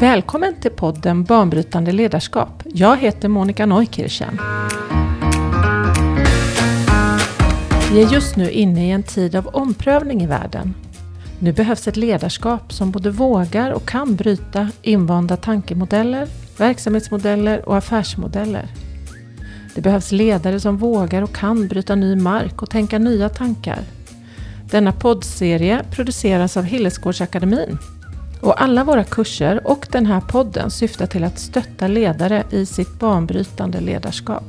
Välkommen till podden Banbrytande ledarskap. Jag heter Monica Neukirchen. Vi är just nu inne i en tid av omprövning i världen. Nu behövs ett ledarskap som både vågar och kan bryta invanda tankemodeller, verksamhetsmodeller och affärsmodeller. Det behövs ledare som vågar och kan bryta ny mark och tänka nya tankar. Denna poddserie produceras av Hillesgårdsakademin och alla våra kurser och den här podden syftar till att stötta ledare i sitt banbrytande ledarskap.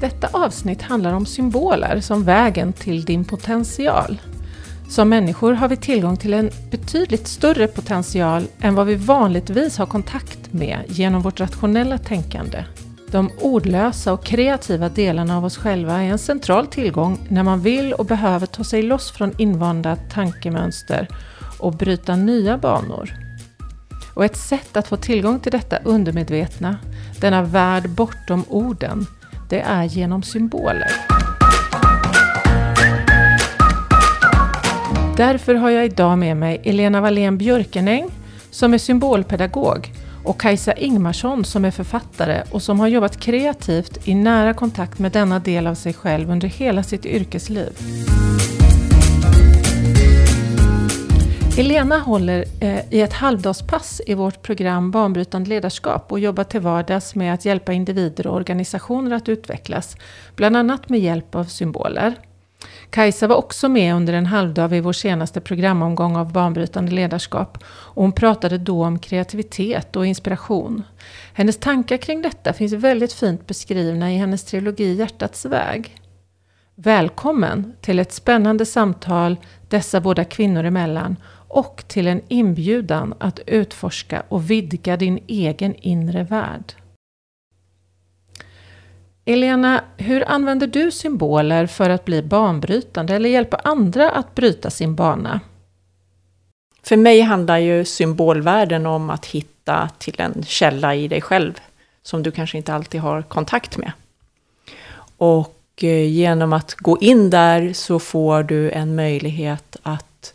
Detta avsnitt handlar om symboler som vägen till din potential. Som människor har vi tillgång till en betydligt större potential än vad vi vanligtvis har kontakt med genom vårt rationella tänkande. De ordlösa och kreativa delarna av oss själva är en central tillgång när man vill och behöver ta sig loss från invanda tankemönster och bryta nya banor. Och ett sätt att få tillgång till detta undermedvetna, denna värld bortom orden, det är genom symboler. Därför har jag idag med mig Elena Wallén Björkenäng som är symbolpedagog och Kajsa Ingmarsson som är författare och som har jobbat kreativt i nära kontakt med denna del av sig själv under hela sitt yrkesliv. Elena håller eh, i ett halvdagspass i vårt program Banbrytande ledarskap och jobbar till vardags med att hjälpa individer och organisationer att utvecklas, bland annat med hjälp av symboler. Kajsa var också med under en halvdag vid vår senaste programomgång av banbrytande ledarskap och hon pratade då om kreativitet och inspiration. Hennes tankar kring detta finns väldigt fint beskrivna i hennes trilogi Hjärtats väg. Välkommen till ett spännande samtal dessa båda kvinnor emellan och till en inbjudan att utforska och vidga din egen inre värld. Elena, hur använder du symboler för att bli banbrytande eller hjälpa andra att bryta sin bana? För mig handlar ju symbolvärlden om att hitta till en källa i dig själv som du kanske inte alltid har kontakt med. Och eh, genom att gå in där så får du en möjlighet att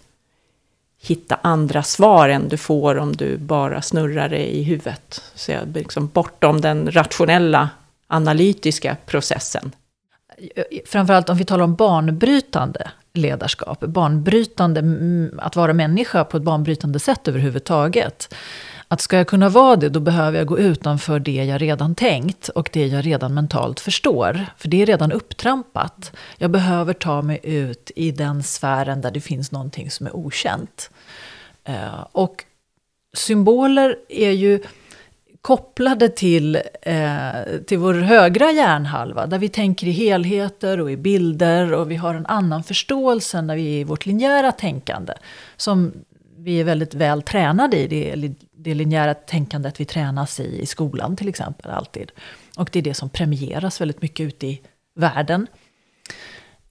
hitta andra svar än du får om du bara snurrar dig i huvudet. Så liksom bortom den rationella analytiska processen. Framförallt om vi talar om banbrytande ledarskap, banbrytande, att vara människa på ett banbrytande sätt överhuvudtaget. Att ska jag kunna vara det, då behöver jag gå utanför det jag redan tänkt och det jag redan mentalt förstår. För det är redan upptrampat. Jag behöver ta mig ut i den sfären där det finns någonting som är okänt. Eh, och symboler är ju kopplade till, eh, till vår högra hjärnhalva, där vi tänker i helheter och i bilder och vi har en annan förståelse när vi är i vårt linjära tänkande, som vi är väldigt väl tränade i, det, det linjära tänkandet vi tränas i i skolan till exempel, alltid. Och det är det som premieras väldigt mycket ute i världen.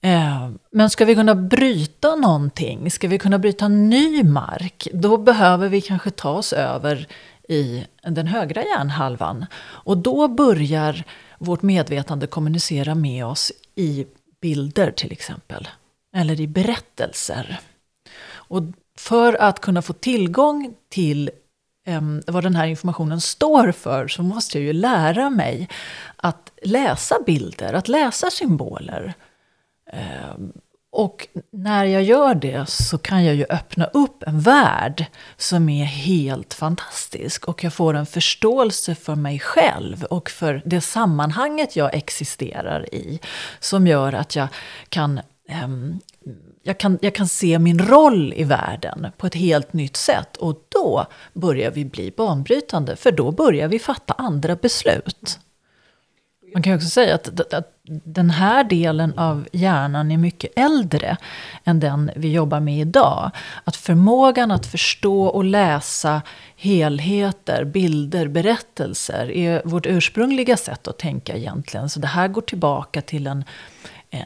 Eh, men ska vi kunna bryta någonting, ska vi kunna bryta ny mark, då behöver vi kanske ta oss över i den högra hjärnhalvan. Och då börjar vårt medvetande kommunicera med oss i bilder till exempel. Eller i berättelser. Och för att kunna få tillgång till um, vad den här informationen står för så måste jag ju lära mig att läsa bilder, att läsa symboler. Um, och när jag gör det så kan jag ju öppna upp en värld som är helt fantastisk. Och jag får en förståelse för mig själv och för det sammanhanget jag existerar i. Som gör att jag kan, um, jag kan, jag kan se min roll i världen på ett helt nytt sätt. Och då börjar vi bli banbrytande, för då börjar vi fatta andra beslut. Man kan också säga att, att, den här delen av hjärnan är mycket äldre än den vi jobbar med idag. Att förmågan att förstå och läsa helheter, bilder, berättelser är vårt ursprungliga sätt att tänka egentligen. Så det här går tillbaka till en,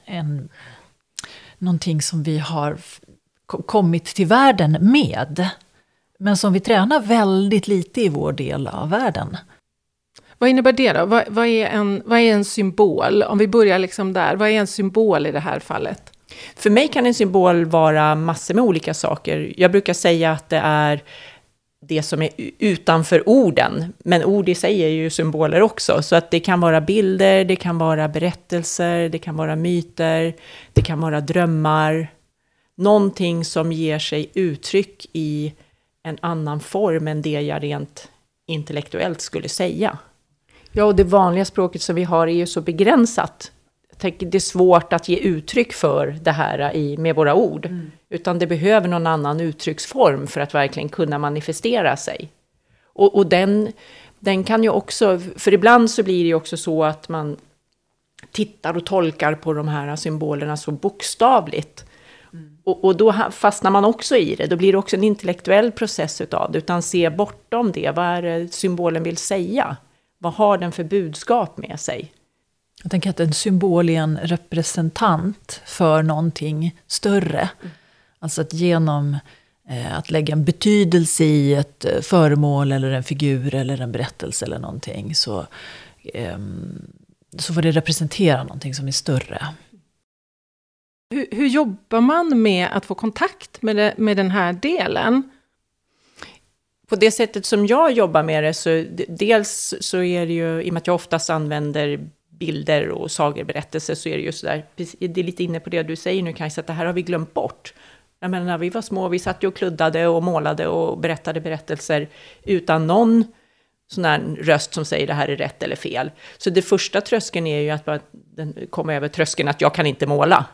en, någonting som vi har kommit till världen med. Men som vi tränar väldigt lite i vår del av världen. Vad innebär det då? Vad, vad, är en, vad är en symbol? Om vi börjar liksom där, vad är en symbol i det här fallet? För mig kan en symbol vara massor med olika saker. Jag brukar säga att det är det som är utanför orden. Men ord i sig är ju symboler också. Så att det kan vara bilder, det kan vara berättelser, det kan vara myter, det kan vara drömmar. Någonting som ger sig uttryck i en annan form än det jag rent intellektuellt skulle säga. Ja, och det vanliga språket som vi har är ju så begränsat. Jag tänker, det är svårt att ge uttryck för det här i, med våra ord. Mm. Utan det behöver någon annan uttrycksform för att verkligen kunna manifestera sig. Och, och den, den kan ju också, för ibland så blir det ju också så att man tittar och tolkar på de här symbolerna så bokstavligt. Mm. Och, och, då fastnar man också i det, då blir det också en intellektuell process utav det, utan se bortom det, vad är det symbolen vill säga? Vad har den för budskap med sig? Jag tänker att en symbol är en representant för någonting större. Mm. Alltså att genom eh, att lägga en betydelse i ett eh, föremål eller en figur eller en berättelse eller någonting så, eh, så får det representera någonting som är större. Hur, hur jobbar man med att få kontakt med, det, med den här delen? På det sättet som jag jobbar med det, så dels så är det ju, i och med att jag oftast använder bilder och sagerberättelser, så är det ju sådär, det är lite inne på det du säger nu Kajsa, att det här har vi glömt bort. Jag menar, när vi var små, vi satt ju och kluddade och målade och berättade berättelser utan någon sån här röst som säger det här är rätt eller fel. Så det första tröskeln är ju att bara, den över tröskeln att jag kan inte måla.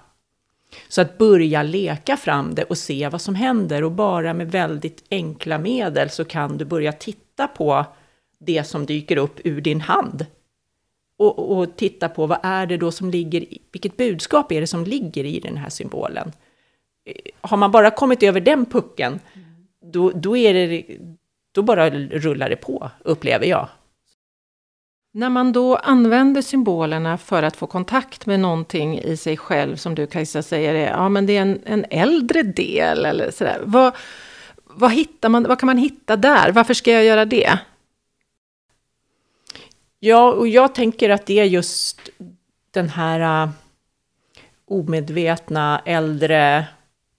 Så att börja leka fram det och se vad som händer och bara med väldigt enkla medel så kan du börja titta på det som dyker upp ur din hand. Och, och titta på vad är det då som ligger, vilket budskap är det som ligger i den här symbolen? Eh, har man bara kommit över den pucken, då, då, är det, då bara rullar det på, upplever jag. När man då använder symbolerna för att få kontakt med någonting i sig själv, som du Kajsa säger, är, ja men det är en, en äldre del eller sådär. Vad, vad, hittar man, vad kan man hitta där? Varför ska jag göra det? Ja, och jag tänker att det är just den här uh, omedvetna, äldre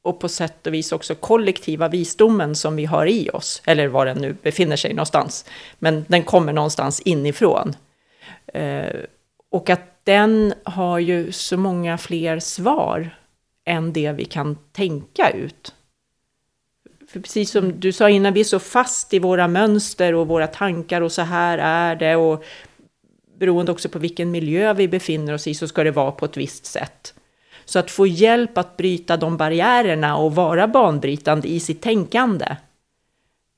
och på sätt och vis också kollektiva visdomen som vi har i oss, eller var den nu befinner sig någonstans. Men den kommer någonstans inifrån. Eh, och att den har ju så många fler svar än det vi kan tänka ut. För precis som du sa innan, vi är så fast i våra mönster och våra tankar och så här är det. Och beroende också på vilken miljö vi befinner oss i så ska det vara på ett visst sätt. Så att få hjälp att bryta de barriärerna och vara banbrytande i sitt tänkande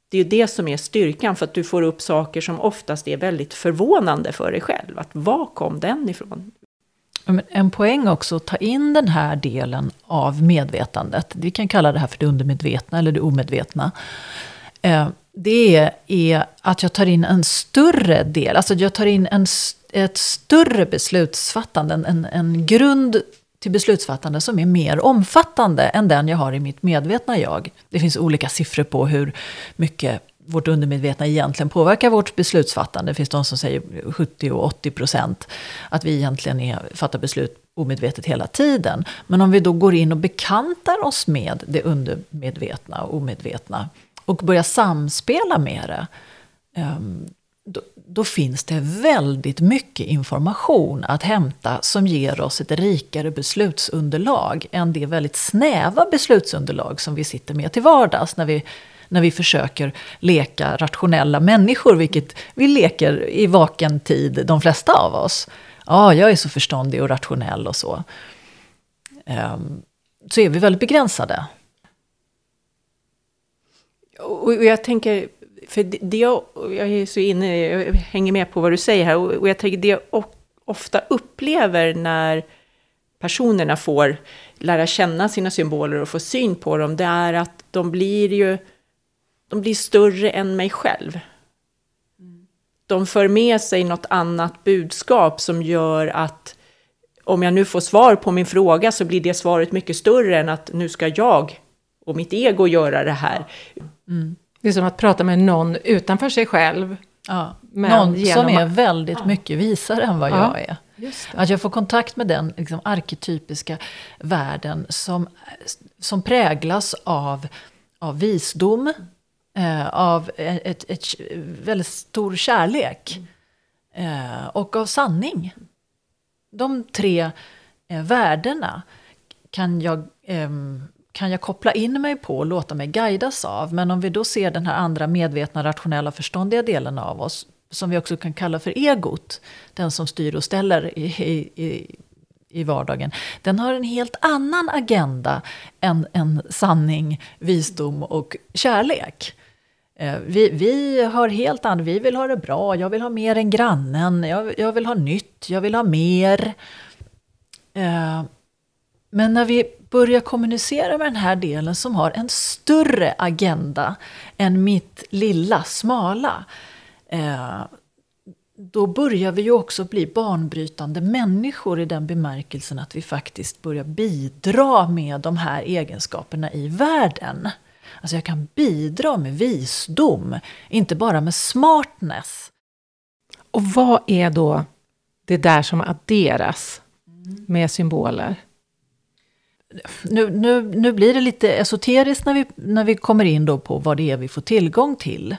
det är ju det som är styrkan, för att du får upp saker som oftast är väldigt förvånande för dig själv. Att var kom den ifrån? En poäng också att ta in den här delen av medvetandet. Vi kan kalla det här för det undermedvetna eller det omedvetna. Eh, det är att jag tar in en större del, alltså jag tar in en, ett större beslutsfattande, en, en grund till beslutsfattande som är mer omfattande än den jag har i mitt medvetna jag. Det finns olika siffror på hur mycket vårt undermedvetna egentligen påverkar vårt beslutsfattande. Det finns de som säger 70 och 80 procent. Att vi egentligen är, fattar beslut omedvetet hela tiden. Men om vi då går in och bekantar oss med det undermedvetna och omedvetna och börjar samspela med det. Ehm, då, då, finns det väldigt mycket information att hämta som ger oss ett rikare beslutsunderlag än det väldigt snäva beslutsunderlag som vi sitter med till vardags när vi, när vi försöker leka rationella människor, vilket vi leker i vaken tid, de flesta av oss. Ja, jag är så förståndig och rationell och så. Um, så är vi väldigt begränsade. Och jag tänker, för det jag, jag är så inne, jag hänger med på vad du säger här, och jag tänker det jag ofta upplever när personerna får lära känna sina symboler och få syn på dem, det är att de blir ju, de blir större än mig själv. De för med sig något annat budskap som gör att om jag nu får svar på min fråga så blir det svaret mycket större än att nu ska jag och mitt ego göra det här. Mm. Det är som att prata med någon utanför sig själv. Ja, någon som är väldigt mycket visare än vad ja. jag är. Att jag får kontakt med den liksom, arketypiska världen som, som präglas av, av visdom, eh, av ett, ett, ett, väldigt stor kärlek eh, och av sanning. De tre eh, värdena kan jag, eh, kan jag koppla in mig på och låta mig guidas av. Men om vi då ser den här andra medvetna, rationella, förståndiga delen av oss, som vi också kan kalla för egot, den som styr och ställer i, i, i vardagen, den har en helt annan agenda än, än sanning, visdom och kärlek. Eh, vi, vi har helt annat, vi vill ha det bra, jag vill ha mer än grannen, jag, jag vill ha nytt, jag vill ha mer. Eh, men när vi börjar kommunicera med den här delen som har en större agenda än mitt lilla, smala, eh, då börjar vi ju också bli banbrytande människor i den bemärkelsen att vi faktiskt börjar bidra med de här egenskaperna i världen. Alltså jag kan bidra med visdom, inte bara med smartness. Och vad är då det där som adderas med symboler? Nu, nu, nu blir det lite esoteriskt när vi, när vi kommer in då på vad det är vi får tillgång till.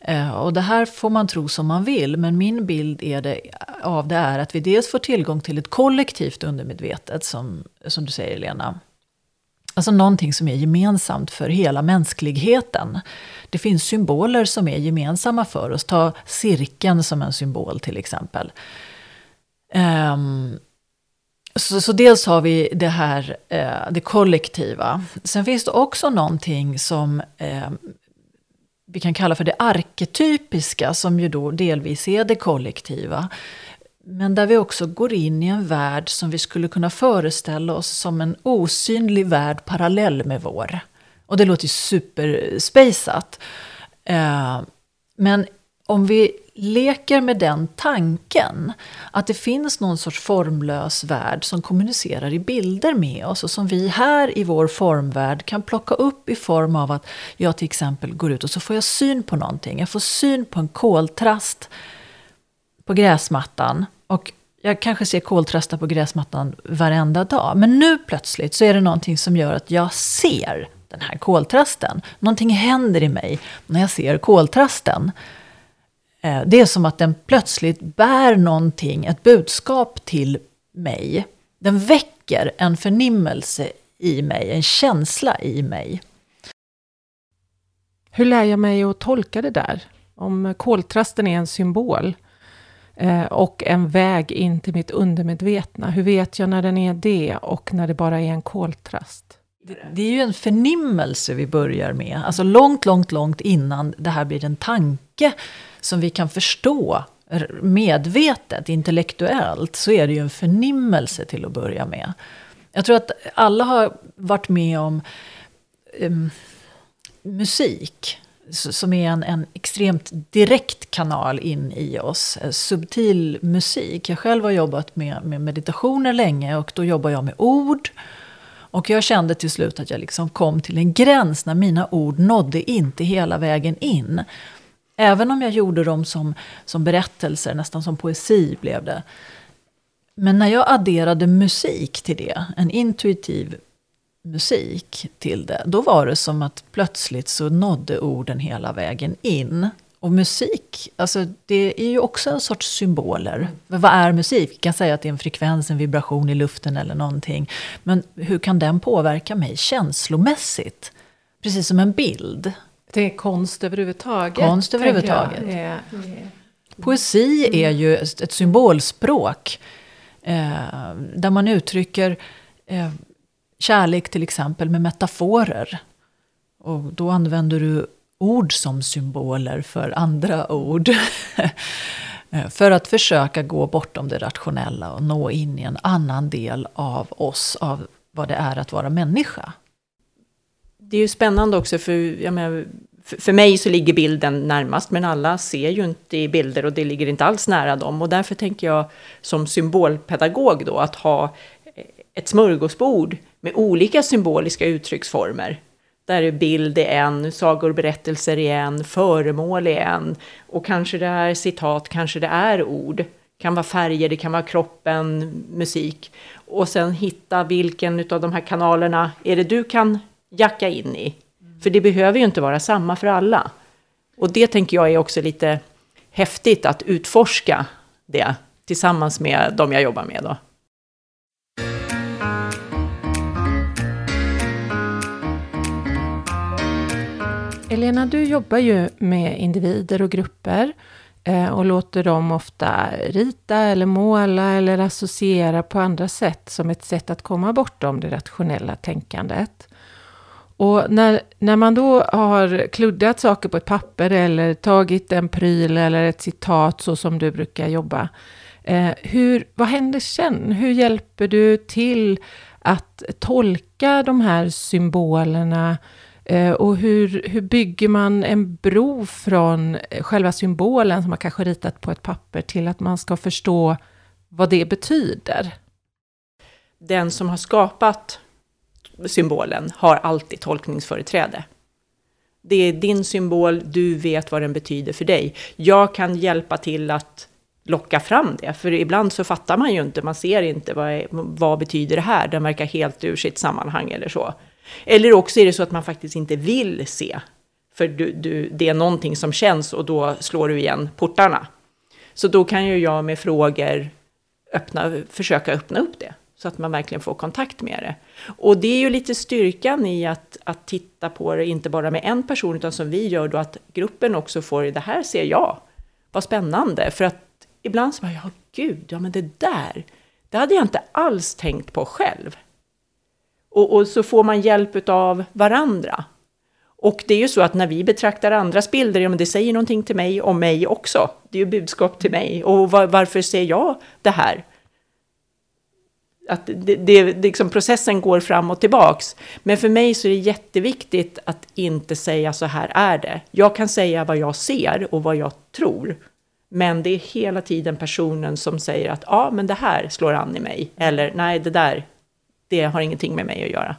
Eh, och det här får man tro som man vill, men min bild är det, av det är att vi dels får tillgång till ett kollektivt undermedvetet, som, som du säger Lena. Alltså någonting som är gemensamt för hela mänskligheten. Det finns symboler som är gemensamma för oss. Ta cirkeln som en symbol till exempel. Um, så, så, dels har vi det här, eh, det kollektiva. Sen finns det också någonting som eh, vi kan kalla för det arketypiska, som ju då delvis är det kollektiva. Men där vi också går in i en värld som vi skulle kunna föreställa oss som en osynlig värld parallell med vår. Och det låter ju superspejsat. Eh, men om vi leker med den tanken, att det finns någon sorts formlös värld som kommunicerar i bilder med oss och som vi här i vår formvärld kan plocka upp i form av att jag till exempel går ut och så får jag syn på någonting. Jag får syn på en koltrast på gräsmattan. Och jag kanske ser koltrastar på gräsmattan varenda dag. Men nu plötsligt så är det någonting som gör att jag ser den här koltrasten. Någonting händer i mig när jag ser koltrasten. Eh, det är som att den plötsligt bär någonting, ett budskap till mig. Den väcker en förnimmelse i mig, en känsla i mig. Hur lär jag mig att tolka det där? Om koltrasten är en symbol eh, och en väg in till mitt undermedvetna. Hur vet jag när den är det och när det bara är en koltrast? Det, det är ju en förnimmelse vi börjar med. Alltså långt, långt, långt innan det här blir en tanke som vi kan förstå medvetet, intellektuellt, så är det ju en förnimmelse till att börja med. Jag tror att alla har varit med om um, musik som är en, en extremt direkt kanal in i oss. Eh, subtil musik. Jag själv har jobbat med, med meditationer länge och då jobbar jag med ord. Och jag kände till slut att jag liksom kom till en gräns när mina ord nådde inte hela vägen in. Även om jag gjorde dem som, som berättelser, nästan som poesi blev det. Men när jag adderade musik till det, en intuitiv musik till det, då var det som att plötsligt så nådde orden hela vägen in. Och musik, alltså det är ju också en sorts symboler. Men vad är musik? Vi kan säga att det är en frekvens, en vibration i luften eller någonting. Men hur kan den påverka mig känslomässigt? Precis som en bild. Det är konst överhuvudtaget. Konst överhuvudtaget. Jag. Poesi är ju ett symbolspråk. Eh, där man uttrycker eh, kärlek till exempel med metaforer. Och då använder du ord som symboler för andra ord. Eh, för att försöka gå bortom det rationella och nå in i en annan del av oss, av vad det är att vara människa. Det är ju spännande också, för, jag menar, för mig så ligger bilden närmast, men alla ser ju inte i bilder och det ligger inte alls nära dem. Och därför tänker jag som symbolpedagog då, att ha eh, ett smörgåsbord med olika symboliska uttrycksformer. Där är bild är en, sagor och berättelser är en, föremål är en, och kanske det är citat, kanske det är ord. Det kan vara färger, det kan vara kroppen, musik. Och sen hitta vilken av de här kanalerna är det du kan jacka in i. För det behöver ju inte vara samma för alla. Och det tänker jag är också lite häftigt att utforska det tillsammans med de jag jobbar med. Då. Elena, du jobbar ju med individer och grupper eh, och låter dem ofta rita eller måla eller associera på andra sätt som ett sätt att komma bortom det rationella tänkandet. Och när, när man då har kluddat saker på ett papper eller tagit en pryl eller ett citat så som du brukar jobba, eh, hur, vad händer sen? Hur hjälper du till att tolka de här symbolerna Eh, och hur, hur bygger man en bro från själva symbolen som man kanske ritat på ett papper till att man ska förstå vad det betyder? Den som har skapat symbolen har alltid tolkningsföreträde. Det är din symbol, du vet vad den betyder för dig. Jag kan hjälpa till att locka fram det, för ibland så fattar man ju inte, man ser inte vad, är, vad betyder det här, den verkar helt ur sitt sammanhang eller så. Eller också är det så att man faktiskt inte vill se. För du, du, det är någonting som känns och då slår du igen portarna. Så då kan ju jag med frågor öppna, försöka öppna upp det. Så att man verkligen får kontakt med det. Och det är ju lite styrkan i att, att titta på det, inte bara med en person, utan som vi gör då, att gruppen också får, det här ser jag, vad spännande. För att ibland så bara, ja gud, ja men det där, det hade jag inte alls tänkt på själv. Och, och, så får man hjälp av varandra. Och det är ju så att när vi betraktar andras bilder, ja men det säger någonting till mig om mig också. Det är ju budskap till mig. Och var, varför ser jag det här? Att det, det, liksom processen går fram och tillbaks. Men för mig så är det jätteviktigt att inte säga så här är det. Jag kan säga vad jag ser och vad jag tror. Men det är hela tiden personen som säger att ja, men det här slår an i mig. Eller nej, det där det har ingenting med mig att göra.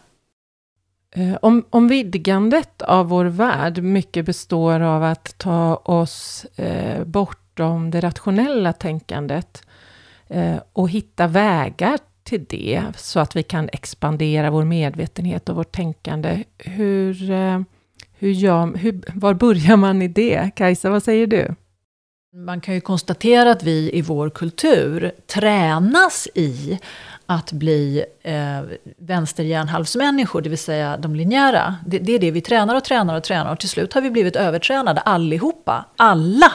Eh, om, om vidgandet av vår värld mycket består av att ta oss eh, bortom det rationella tänkandet eh, och hitta vägar till det så att vi kan expandera vår medvetenhet och vårt tänkande. Hur, eh, hur, gör, hur, var börjar man i det? Kajsa, vad säger du? Man kan ju konstatera att vi i vår kultur tränas i att bli eh, vänsterhjärnhalvsmänniskor, det vill säga de linjära. Det, det, är det vi tränar och tränar och tränar och till slut har vi blivit övertränade allihopa. Alla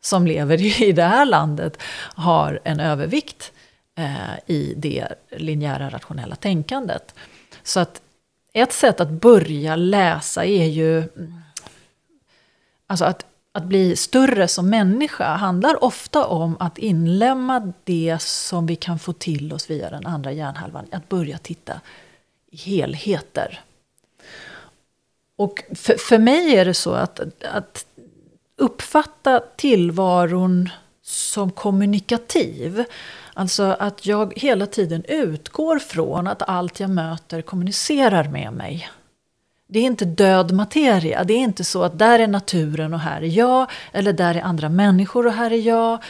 som lever i det här landet har en övervikt eh, i det linjära rationella tänkandet. Så att ett sätt att börja läsa är ju alltså att att bli större som människa handlar ofta om att inlämna det som vi kan få till oss via den andra hjärnhalvan. Att börja titta i helheter. Och för, för mig är det så att, att uppfatta tillvaron som kommunikativ. Alltså att jag hela tiden utgår från att allt jag möter kommunicerar med mig. Det är inte död materia. Det är inte så att där är naturen och här är jag. Eller där är andra människor och här är jag.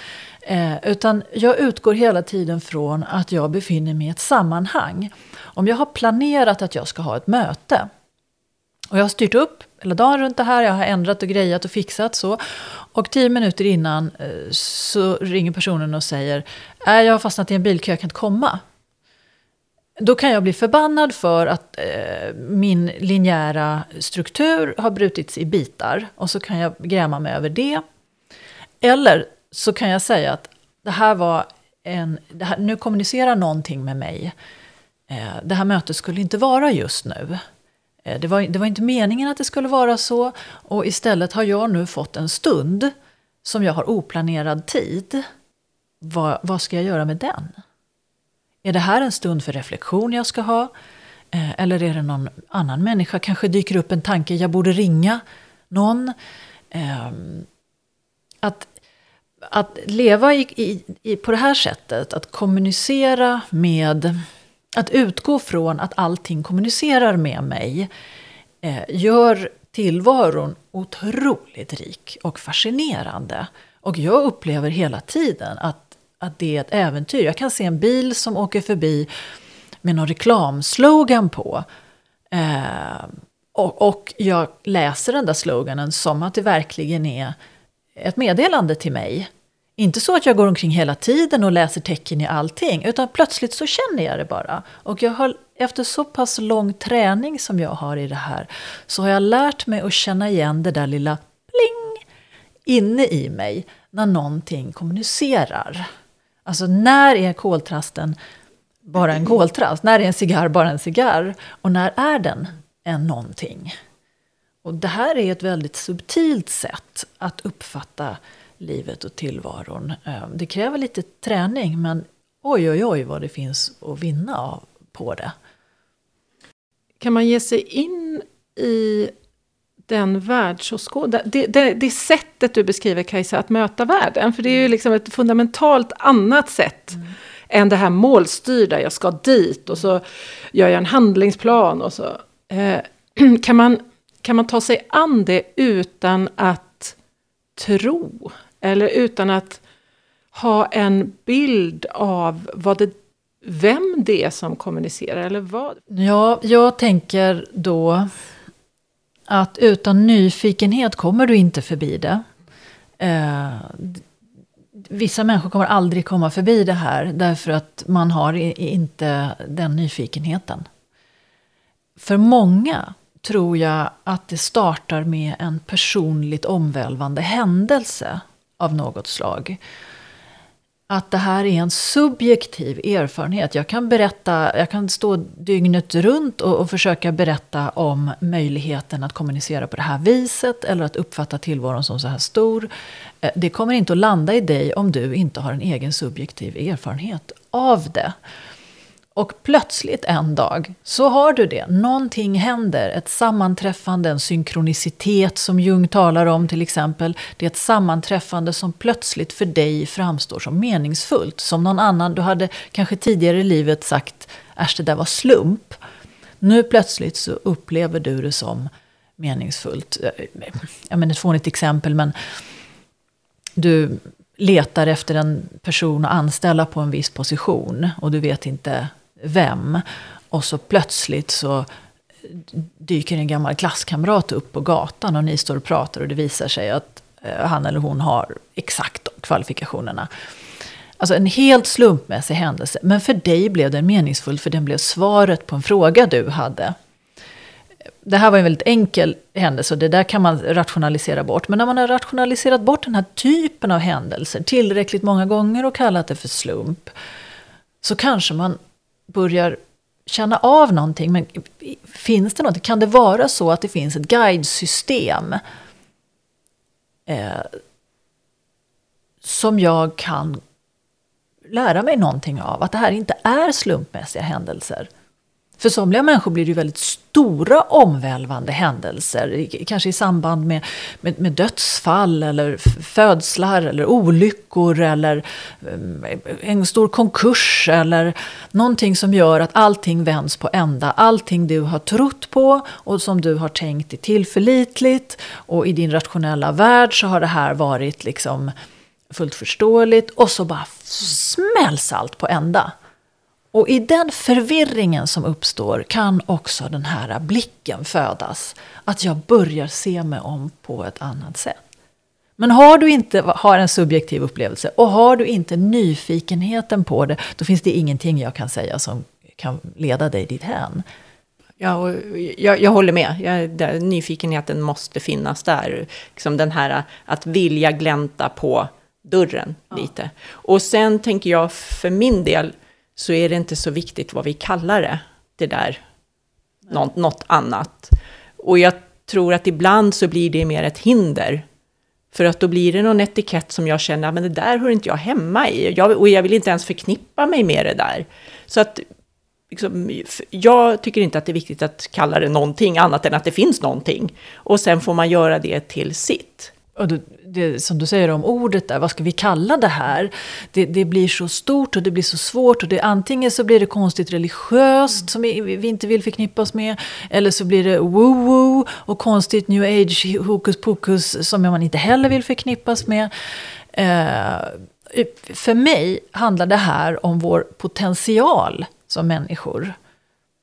Eh, utan jag utgår hela tiden från att jag befinner mig i ett sammanhang. Om jag har planerat att jag ska ha ett möte. Och jag har styrt upp hela dagen runt det här. Jag har ändrat och grejat och fixat så. Och tio minuter innan eh, så ringer personen och säger. Äh, jag har fastnat i en bilkö, jag kan inte komma. Då kan jag bli förbannad för att eh, min linjära struktur har brutits i bitar. Och så kan jag gräma mig över det. Eller så kan jag säga att det här var en... Här, nu kommunicerar någonting med mig. Eh, det här mötet skulle inte vara just nu. Eh, det, var, det var inte meningen att det skulle vara så. Och istället har jag nu fått en stund som jag har oplanerad tid. Vad, vad ska jag göra med den? Är det här en stund för reflektion jag ska ha? Eh, eller är det någon annan människa? Kanske dyker upp en tanke, jag borde ringa någon. Ehm, att, att leva i, i, i, på det här sättet, att kommunicera med, att utgå från att allting kommunicerar med mig, eh, gör tillvaron otroligt rik och fascinerande. Och jag upplever hela tiden att att det är ett äventyr. Jag kan se en bil som åker förbi med någon reklamslogan på. Eh, och, och jag läser den där sloganen som att det verkligen är ett meddelande till mig. Inte så att jag går omkring hela tiden och läser tecken i allting, utan plötsligt så känner jag det bara. Och jag har, efter så pass lång träning som jag har i det här, så har jag lärt mig att känna igen det där lilla pling inne i mig, när någonting kommunicerar. Alltså när är koltrasten bara en koltrast? När är en cigarr bara en cigarr? Och när är den en någonting? Och det här är ett väldigt subtilt sätt att uppfatta livet och tillvaron. Eh, det kräver lite träning, men oj, oj, oj vad det finns att vinna av på det. Kan man ge sig in i den världsåskådaren, det, det, det sättet du beskriver Kajsa, att möta världen, för det är ju liksom ett fundamentalt annat sätt mm. än det här målstyrda, jag ska dit och så gör jag en handlingsplan och så. Eh, kan, man, kan man ta sig an det utan att tro eller utan att ha en bild av vad det, vem det är som kommunicerar eller vad? Ja, jag tänker då att utan nyfikenhet kommer du inte förbi det. Eh, vissa människor kommer aldrig komma förbi det här därför att man har inte den nyfikenheten. För många tror jag att det startar med en personligt omvälvande händelse av något slag. Att det här är en subjektiv erfarenhet. Jag kan, berätta, jag kan stå dygnet runt och, och försöka berätta om möjligheten att kommunicera på det här viset eller att uppfatta tillvaron som så här stor. Eh, det kommer inte att landa i dig om du inte har en egen subjektiv erfarenhet av det. Och plötsligt en dag så har du det. Någonting händer. Ett sammanträffande, en synkronicitet som Jung talar om till exempel. Det är ett sammanträffande som plötsligt för dig framstår som meningsfullt. Som någon annan, du hade kanske tidigare i livet sagt äsch det där var slump. Nu plötsligt så upplever du det som meningsfullt. Jag menar ett fånigt exempel men du letar efter en person att anställa på en viss position och du vet inte vem. Och så plötsligt så dyker en gammal klasskamrat upp på gatan och ni står och pratar och det visar sig att eh, han eller hon har exakt de kvalifikationerna. Alltså en helt slumpmässig händelse. Men för dig blev den meningsfull för den blev svaret på en fråga du hade. Det här var en väldigt enkel händelse och det där kan man rationalisera bort. Men när man har rationaliserat bort den här typen av händelser tillräckligt många gånger och kallat det för slump. Så kanske man börjar känna av någonting. Men finns det någonting? Kan det vara så att det finns ett guidesystem? Eh, som jag kan lära mig någonting av. Att det här inte är slumpmässiga händelser. För somliga människor blir det ju väldigt stora omvälvande händelser. Kanske i samband med, med, med dödsfall eller födslar eller olyckor eller eh, en stor konkurs eller någonting som gör att allting vänds på ända. Allting du har trott på och som du har tänkt är tillförlitligt och i din rationella värld så har det här varit liksom fullt förståeligt och så bara smälls allt på ända. Och i den förvirringen som uppstår kan också den här blicken födas. Att jag börjar se mig om på ett annat sätt. Men har du inte har en subjektiv upplevelse och har du inte nyfikenheten på det, då finns det ingenting jag kan säga som kan leda dig dit hän. Ja, jag, jag håller med. Jag, där, nyfikenheten måste finnas där. Liksom den här att vilja glänta på dörren ja. lite. Och sen tänker jag för min del, så är det inte så viktigt vad vi kallar det, det där, något, något annat. Och jag tror att ibland så blir det mer ett hinder. För att då blir det någon etikett som jag känner, men det där hör inte jag hemma i. Jag, och jag vill inte ens förknippa mig med det där. Så att liksom, jag tycker inte att det är viktigt att kalla det någonting annat än att det finns någonting. Och sen får man göra det till sitt. Och du, det, som du säger om ordet där, vad ska vi kalla det här? Det, det, blir så stort och det blir så svårt. Och det, antingen så blir det konstigt religiöst som vi, vi inte vill förknippas med. Eller så blir det woo-woo och konstigt new age hokus pokus som man inte heller vill förknippas med. Eh, för mig handlar det här om vår potential som människor.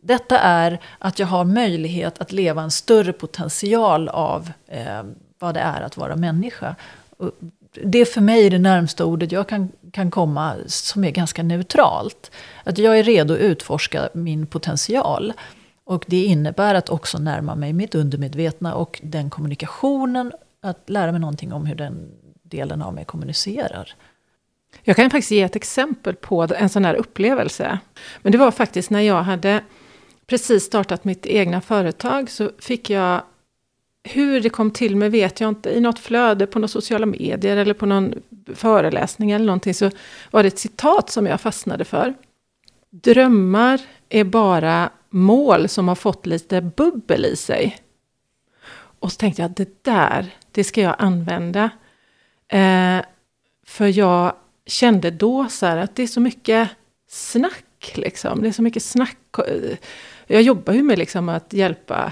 Detta är att jag har möjlighet att leva en större potential av eh, vad det är att vara människa. Och det är för mig det närmsta ordet jag kan, kan komma som är ganska neutralt. Att jag är redo att utforska min potential. Och det innebär att också närma mig mitt undermedvetna och den kommunikationen. Att lära mig någonting om hur den delen av mig kommunicerar. Jag kan faktiskt ge ett exempel på en sån här upplevelse. Men det var faktiskt när jag hade precis startat mitt egna företag så fick jag hur det kom till mig vet jag inte. I något flöde på några sociala medier eller på någon föreläsning eller någonting så var det ett citat som jag fastnade för. Drömmar är bara mål som har fått lite bubbel i sig. Och så tänkte jag, det där, det ska jag använda. Eh, för jag kände då så här att det är så mycket snack, liksom. Det är så mycket snack. Jag jobbar ju med liksom att hjälpa eh,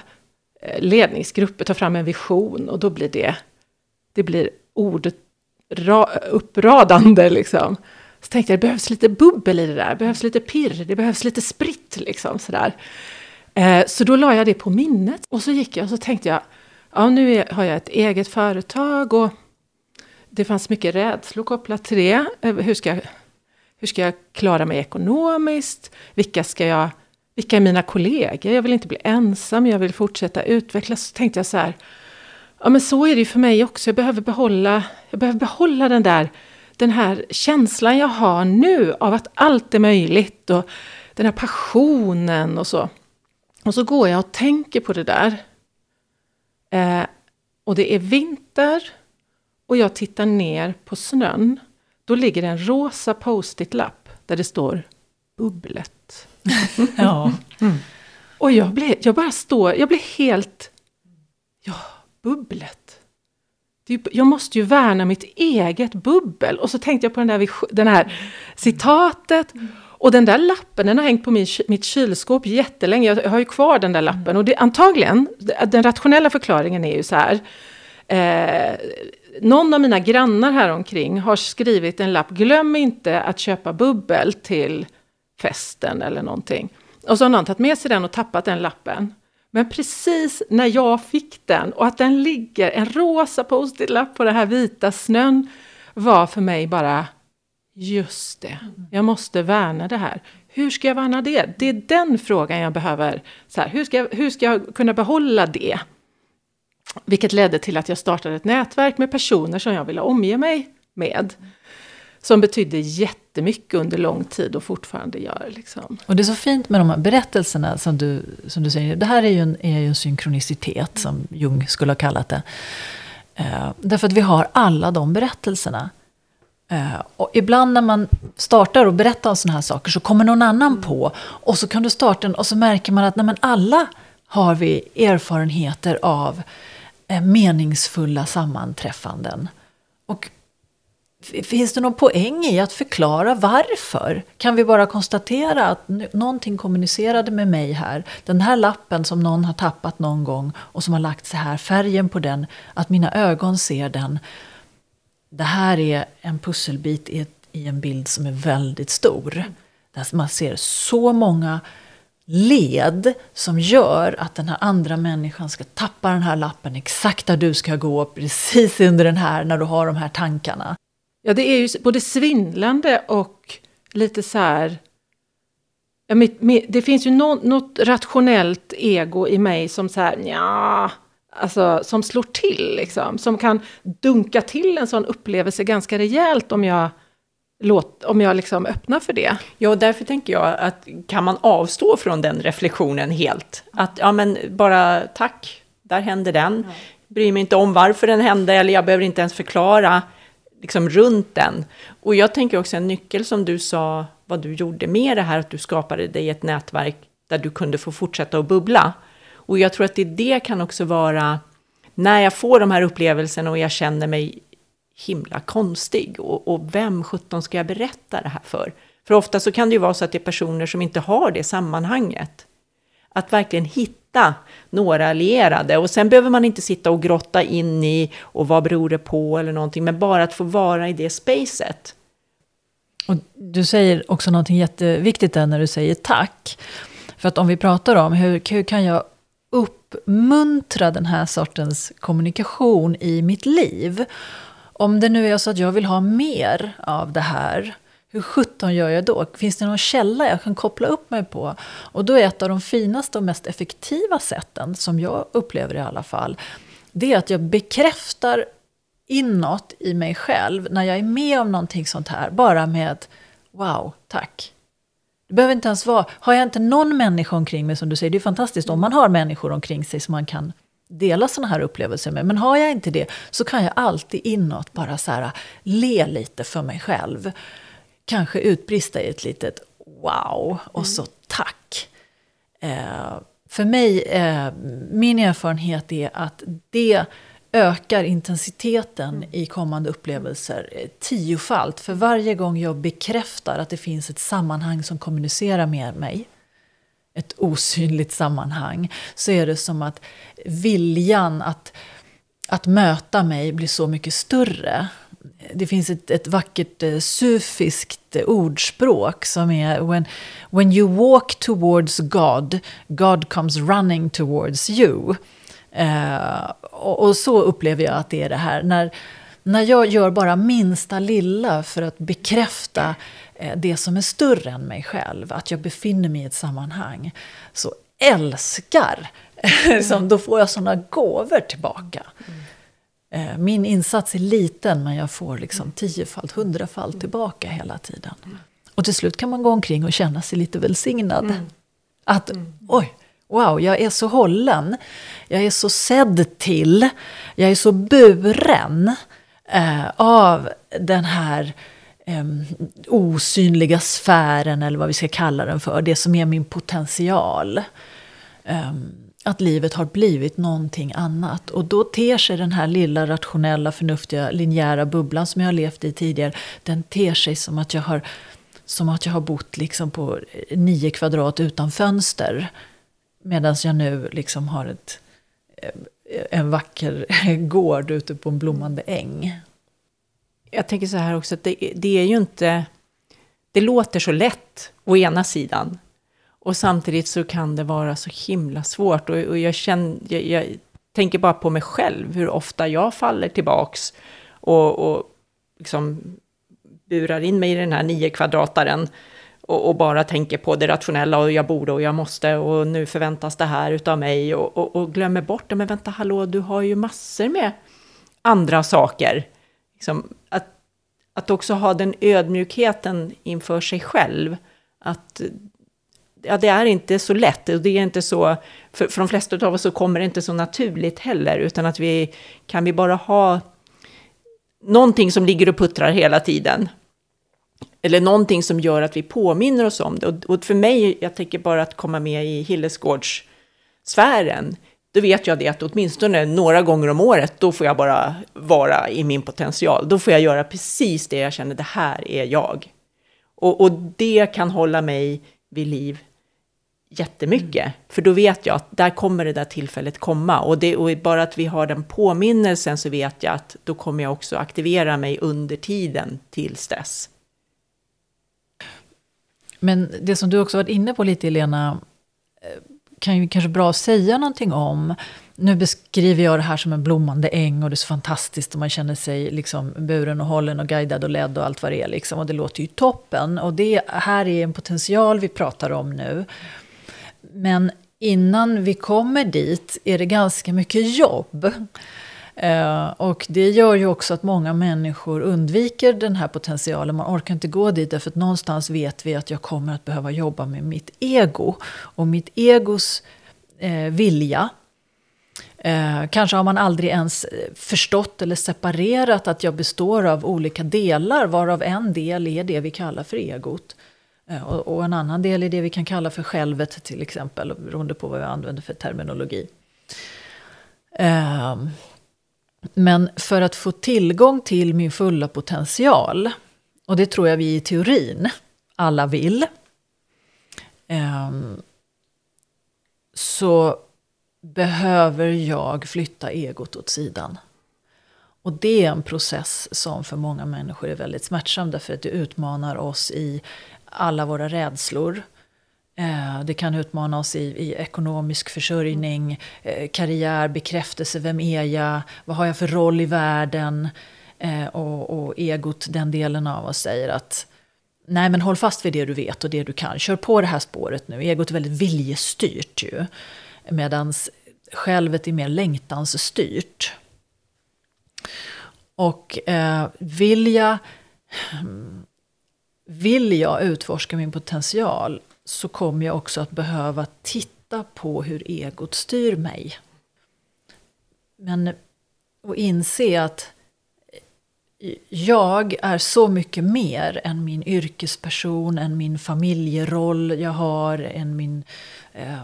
Eh, ledningsgrupper ta fram en vision och då blir det, det blir ord uppradande liksom. Så tänkte jag, det behövs lite bubbel i det där, det behövs lite pirr, det behövs lite spritt liksom sådär. Eh, så då la jag det på minnet och så gick jag och så tänkte jag, ja nu är, har jag ett eget företag och det fanns mycket rädslor kopplat till det. Eh, hur ska, jag, hur ska jag klara mig ekonomiskt? Vilka, ska jag, vilka är mina kollegor? Jag vill inte bli ensam, jag vill fortsätta utvecklas. Så tänkte jag så här, ja men så är det ju för mig också. Jag behöver behålla, jag behöver behålla den där den här känslan jag har nu av att allt är möjligt och den här passionen och så. Och så går jag och tänker på det där. Eh, och det är vinter och jag tittar ner på snön. Då ligger det en rosa post-it-lapp där det står bubblet. ja. Mm. Och jag, blev, jag bara står, jag blir helt... Ja, bubblet. Jag måste ju värna mitt eget bubbel. Och så tänkte jag på den där, den här citatet. Och den där lappen, den har hängt på min, mitt kylskåp jättelänge. Jag har ju kvar den där lappen. Och det, antagligen, den rationella förklaringen är ju så här. Eh, någon av mina grannar här omkring har skrivit en lapp. Glöm inte att köpa bubbel till festen eller någonting. Och så har någon tagit med sig den och tappat den lappen. Men precis när jag fick den och att den ligger, en rosa post-it-lapp på den här vita snön, var för mig bara Just det, jag måste värna det här. Hur ska jag värna det? Det är den frågan jag behöver. Så här, hur, ska jag, hur ska jag kunna behålla det? Vilket ledde till att jag startade ett nätverk med personer som jag ville omge mig med. Som betydde jättemycket under lång tid och fortfarande gör. Liksom. Och det är så fint med de här berättelserna som du, som du säger. Det här är ju en, är ju en synkronicitet som Jung skulle ha kallat det. Uh, därför att vi har alla de berättelserna. Uh, och ibland när man startar och berättar om sådana här saker så kommer någon annan mm. på. Och så kan du starta en och så märker man att nej, men alla har vi erfarenheter av uh, meningsfulla sammanträffanden. Och Finns det någon poäng i att förklara varför? Kan vi bara konstatera att någonting kommunicerade med mig här. Den här lappen som någon har tappat någon gång och som har lagt sig här, färgen på den, att mina ögon ser den. Det här är en pusselbit i, ett, i en bild som är väldigt stor. Där man ser så många led som gör att den här andra människan ska tappa den här lappen exakt där du ska gå, precis under den här, när du har de här tankarna. Ja, det är ju både svindlande och lite så här... Ja, mitt, mitt, det finns ju något, något rationellt ego i mig som så här, ja, alltså som slår till liksom. Som kan dunka till en sån upplevelse ganska rejält om jag låt, om jag liksom öppnar för det. Ja, därför tänker jag att kan man avstå från den reflektionen helt? Att ja, men bara tack, där hände den. Bryr mig inte om varför den hände, eller jag behöver inte ens förklara liksom runt den. Och jag tänker också en nyckel som du sa, vad du gjorde med det här, att du skapade dig ett nätverk där du kunde få fortsätta att bubbla. Och jag tror att det, det kan också vara, när jag får de här upplevelserna och jag känner mig himla konstig, och, och vem sjutton ska jag berätta det här för? För ofta så kan det ju vara så att det är personer som inte har det sammanhanget. Att verkligen hitta några allierade. Och sen behöver man inte sitta och grotta in i och vad beror det på eller någonting, men bara att få vara i det spacet. Och du säger också någonting jätteviktigt där när du säger tack. För att om vi pratar om hur, hur kan jag uppmuntra den här sortens kommunikation i mitt liv. Om det nu är så att jag vill ha mer av det här, hur sjutton gör jag då? Finns det någon källa jag kan koppla upp mig på? Och då är ett av de finaste och mest effektiva sätten, som jag upplever i alla fall, det är att jag bekräftar inåt i mig själv när jag är med om någonting sånt här, bara med wow, tack. Det behöver inte ens vara, har jag inte någon människa omkring mig som du säger, det är fantastiskt om man har människor omkring sig som man kan dela sådana här upplevelser med. Men har jag inte det så kan jag alltid inåt bara så här, le lite för mig själv. Kanske utbrista i ett litet wow och mm. så tack. Eh, för mig, eh, min erfarenhet är att det ökar intensiteten mm. i kommande upplevelser eh, tiofalt. För varje gång jag bekräftar att det finns ett sammanhang som kommunicerar med mig, ett osynligt sammanhang, så är det som att viljan att, att möta mig blir så mycket större. Det finns ett, ett vackert eh, sufiskt ordspråk som är when, when you walk towards God, God comes running towards you. Eh, och, och, så upplever jag att det är det här. När, när jag gör bara minsta lilla för att bekräfta eh, det som är större än mig själv, att jag befinner mig i ett sammanhang, så älskar, mm. som, då får jag sådana gåvor tillbaka. Mm. Eh, min insats är liten, men jag får liksom tiofalt, hundrafalt tillbaka hela tiden. Och till slut kan man gå omkring och känna sig lite välsignad. Mm. Att, oj, wow, jag är så hållen. Jag är så sedd till. Jag är så buren eh, av den här eh, osynliga sfären, eller vad vi ska kalla den för. Det som är min potential. Eh, att livet har blivit någonting annat. Och då ter sig den här lilla rationella, förnuftiga, linjära bubblan som jag har levt i tidigare, den ter sig som att jag har, som att jag har bott liksom på eh, nio kvadrat utan fönster. Medan jag nu liksom har ett, eh, en vacker gård ute på en blommande äng. Jag tänker så här också, att det, det, är ju inte... Det låter så lätt å ena sidan. Och samtidigt så kan det vara så himla svårt. Och, och jag, känner, jag, jag, tänker bara på mig själv, hur ofta jag faller tillbaks och, och liksom burar in mig i den här nio kvadrataren och, och, bara tänker på det rationella och jag borde och jag måste och nu förväntas det här utav mig och, och, och glömmer bort det. Men vänta, hallå, du har ju massor med andra saker. Liksom, att, att också ha den ödmjukheten inför sig själv. Att ja, det är inte så lätt och det är inte så, för, för de flesta av oss så kommer det inte så naturligt heller, utan att vi kan vi bara ha någonting som ligger och puttrar hela tiden eller någonting som gör att vi påminner oss om det. Och, och för mig, jag tänker bara att komma med i Hillesgårdssfären, då vet jag det att åtminstone några gånger om året, då får jag bara vara i min potential. Då får jag göra precis det jag känner, det här är jag. Och, och det kan hålla mig vid liv jättemycket. Mm. För då vet jag att där kommer det där tillfället komma. Och, det, och bara att vi har den påminnelsen så vet jag att då kommer jag också aktivera mig under tiden tills dess. Men det som du också varit inne på lite, Elena, eh, kan ju kanske bra säga någonting om. Nu beskriver jag det här som en blommande äng och det är så fantastiskt och man känner sig liksom buren och hållen och guidad och ledd och allt vad det är. Liksom. Och det låter ju toppen. Och det här är en potential vi pratar om nu. Men innan vi kommer dit är det ganska mycket jobb. Eh, och det gör ju också att många människor undviker den här potentialen. Man orkar inte gå dit därför att någonstans vet vi att jag kommer att behöva jobba med mitt ego. Och mitt egos eh, vilja. Eh, kanske har man aldrig ens eh, förstått eller separerat att jag består av olika delar, varav en del är det vi kallar för egot. Eh, och, och, en annan del är det vi kan kalla för självet till exempel, beroende på vad vi använder för terminologi. Ehm, men för att få tillgång till min fulla potential, och det tror jag vi i teorin alla vill, ehm, så behöver jag flytta egot åt sidan. Och det är en process som för många människor är väldigt smärtsam därför att det utmanar oss i alla våra rädslor. Eh, det kan utmana oss i, i ekonomisk försörjning, eh, karriär, bekräftelse, vem är jag, vad har jag för roll i världen? Eh, och, och egot, den delen av oss säger att nej men håll fast vid det du vet och det du kan. Kör på det här spåret nu. Egot är väldigt viljestyrt ju. Medan självet är mer längtansstyrt. Och eh, vill, jag, hmm, vill jag utforska min potential så kommer jag också att behöva titta på hur egot styr mig. Men och inse att jag är så mycket mer än min yrkesperson, än min familjeroll jag har, än min eh,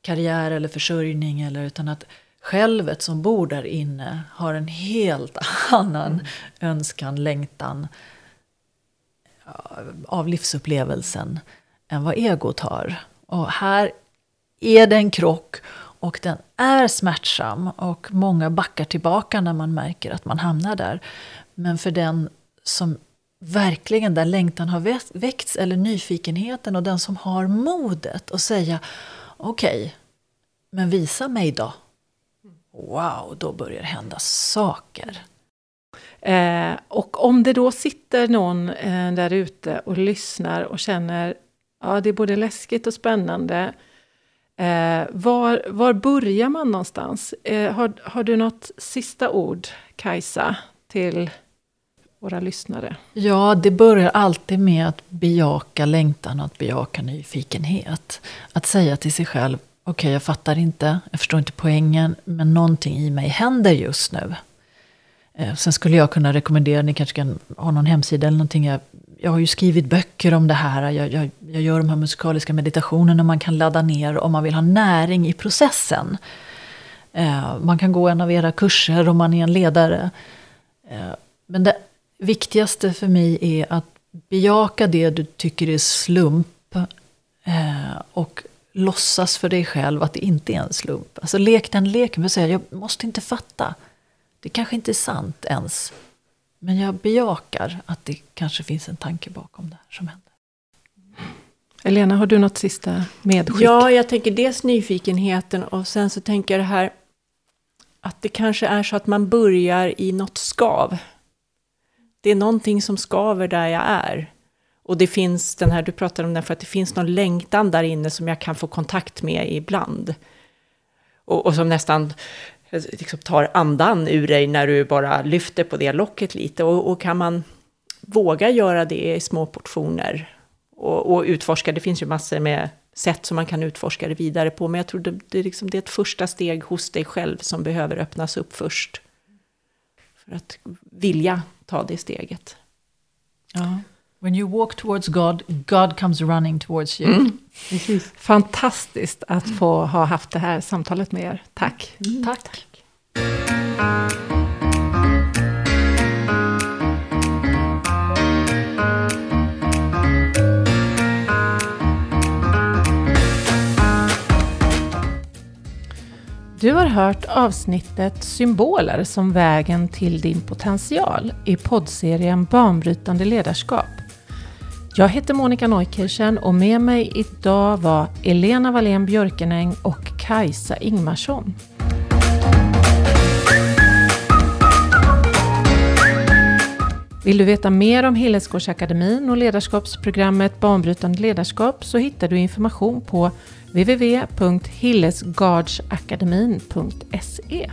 karriär eller försörjning. Eller, utan att självet som bor där inne har en helt annan mm. önskan, längtan Eh, av livsupplevelsen än vad egot har. Och här är det en krock och den är smärtsam och många backar tillbaka när man märker att man hamnar där. Men för den som verkligen där längtan har väckts eller nyfikenheten och den som har modet att säga okej, okay, men visa mig då. Wow, då börjar det hända saker. Eh, och om det då sitter någon eh, där ute och lyssnar och känner ja, det är både läskigt och spännande Eh, var, var börjar man någonstans? Eh, har, har du något sista ord, Kajsa, till våra lyssnare? Ja, det börjar alltid med att bejaka längtan och att bejaka nyfikenhet. Att säga till sig själv, okej okay, jag fattar inte, jag förstår inte poängen, men någonting i mig händer just nu. Eh, sen skulle jag kunna rekommendera, ni kanske kan ha någon hemsida eller någonting. Jag, jag har ju skrivit böcker om det här. Jag, jag, jag gör de här musikaliska meditationerna man kan ladda ner om man vill ha näring i processen. Eh, man kan gå en av era kurser om man är en ledare. Eh, men det viktigaste för mig är att bejaka det du tycker är slump. Eh, och låtsas för dig själv att det inte är en slump. Alltså lek den leken säga, jag måste inte fatta. Det kanske inte är sant ens. Men jag bejakar att det kanske finns en tanke bakom det här som händer. Elena, har du något sista medskick? Ja, jag tänker dels nyfikenheten och sen så tänker jag det här att det kanske är så att man börjar i något skav. Det är någonting som skaver där jag är. Och det finns den här, du pratar om den för att det finns någon längtan där inne som jag kan få kontakt med ibland. Och, och som nästan liksom tar andan ur dig när du bara lyfter på det locket lite. Och, och kan man våga göra det i små portioner och, och, utforska, det finns ju massor med sätt som man kan utforska det vidare på, men jag tror det, det, liksom, det är ett första steg hos dig själv som behöver öppnas upp först. För att vilja ta det steget. Ja. When you walk towards God, God comes running towards you. Mm. Fantastiskt att få ha haft det här samtalet med er. Tack. Mm. Tack. Du har hört avsnittet Symboler som vägen till din potential i poddserien Banbrytande ledarskap jag heter Monica Neukirchen och med mig idag var Elena Wallén Björkenäng och Kajsa Ingmarsson. Vill du veta mer om Hillesgårdsakademin och ledarskapsprogrammet Banbrytande ledarskap så hittar du information på www.hillesgardsakademin.se